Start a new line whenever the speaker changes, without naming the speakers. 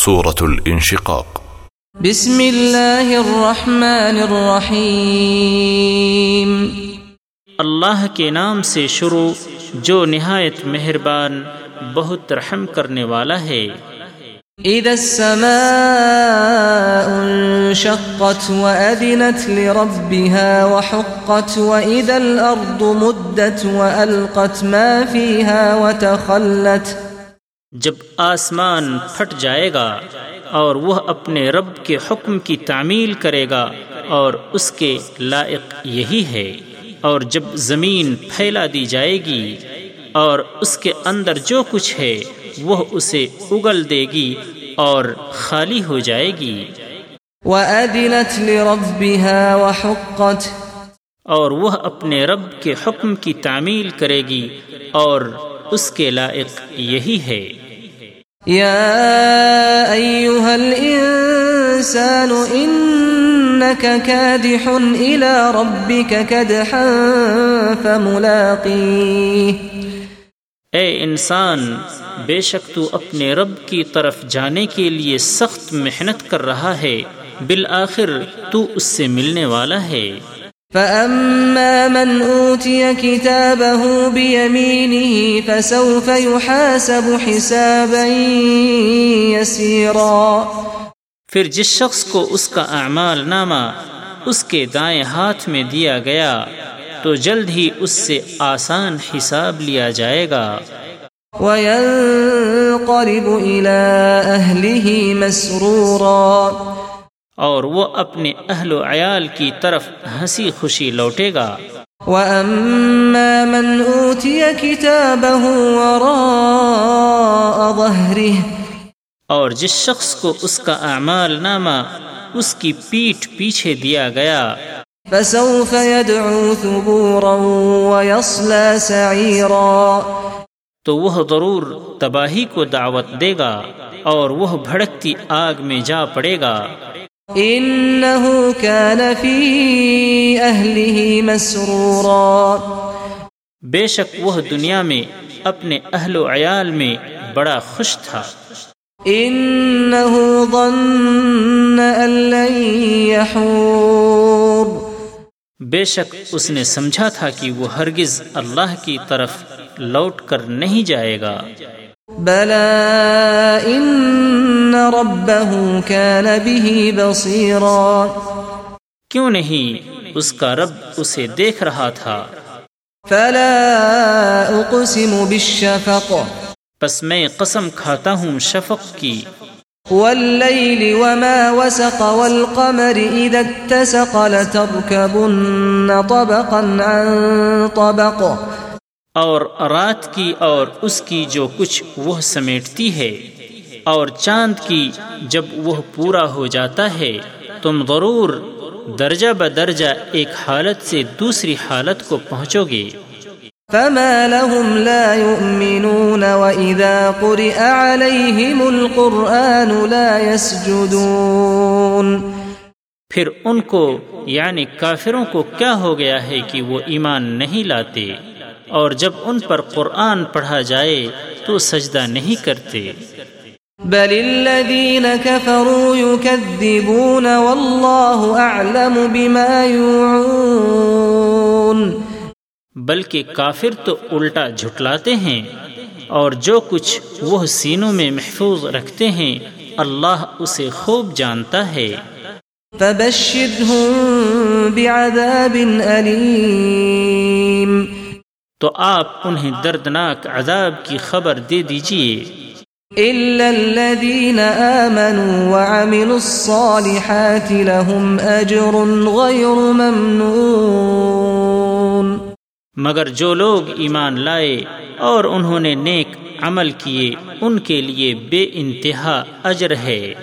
سورة الانشقاق
بسم الله الرحمن الرحيم
اللہ کے نام سے شروع جو نہایت مہربان بہت رحم کرنے والا ہے۔
إذا السماء انشقت وأذنت لربها وحقت وإذا الأرض مدت وألقت ما فيها وتخلت
جب آسمان پھٹ جائے گا اور وہ اپنے رب کے حکم کی تعمیل کرے گا اور اس کے لائق یہی ہے اور جب زمین پھیلا دی جائے گی اور اس کے اندر جو کچھ ہے وہ اسے اگل دے گی اور خالی ہو جائے گی۔
وأذنت لربها وحقت۔
اور وہ اپنے رب کے حکم کی تعمیل کرے گی اور اس کے لائق یہی ہے۔
يا أيها الإنسان إنك كادح إلى ربك كدحا فملاقيه
اے انسان، بے شک تو اپنے رب کی طرف جانے کے لیے سخت محنت کر رہا ہے۔ بالآخر تو اس سے ملنے والا ہے۔
فأما من أوتي كتابه بيمينه فسوف يحاسب حسابا يسيرا
پھر جس شخص کو اس کا اعمال نامہ اس کے دائیں ہاتھ میں دیا گیا تو جلد ہی اس سے آسان حساب لیا جائے گا۔
وينقلب إلى أهله مسرورا
اور وہ اپنے اہل و عیال کی طرف ہنسی خوشی لوٹے گا۔
وأما من أوتي كتابه وراء ظهره
اور جس شخص کو اس کا اعمال نامہ اس کی پیٹھ پیچھے دیا گیا۔
فسوف يدعو ثبورا ويصلى سعيرا
تو وہ ضرور تباہی کو دعوت دے گا اور وہ بھڑکتی آگ میں جا پڑے گا۔
إنه كان في أهله مسرورا.
بے شک وہ دنیا میں اپنے اہل و عیال میں بڑا خوش تھا۔
إنه ظن أن لن يحور.
بے شک اس نے سمجھا تھا کہ وہ ہرگز اللہ کی طرف لوٹ کر نہیں جائے گا۔
بلى إن ربه كان به بصيرا
کیوں نہیں؟ اس کا رب اسے دیکھ رہا تھا۔
فلا أقسم بالشفق
پس میں قسم کھاتا ہوں شفق کی۔
والليل وما وسق والقمر إذا اتسق لتركبن طبقا عن طبق۔
اور رات کی اور اس کی جو کچھ وہ سمیٹتی ہے۔ اور چاند کی جب وہ پورا ہو جاتا ہے تم ضرور درجہ بدرجہ ایک حالت سے دوسری حالت کو پہنچو گے۔
فما لهم لا يؤمنون وإذا قرئ عليهم القرآن لا يسجدون۔
پھر ان کو یعنی کافروں کو کیا ہو گیا ہے کہ وہ ایمان نہیں لاتے؟ اور جب ان پر قرآن پڑھا جائے تو سجدہ نہیں کرتے۔
بل الذين كفروا يكذبون والله أعلم بما يوعون.
بلکہ کافر تو الٹا جھٹلاتے ہیں اور جو کچھ وہ سینوں میں محفوظ رکھتے ہیں اللہ اسے خوب جانتا ہے۔
فبشرهم بعذاب أليم۔
تو آپ انہیں دردناک عذاب کی خبر دے دیجیے۔
إلا الذين آمنوا وعملوا الصالحات لهم أجر غير ممنون
مگر جو لوگ ایمان لائے اور انہوں نے نیک عمل کیے، ان کے لیے بے انتہا اجر ہے۔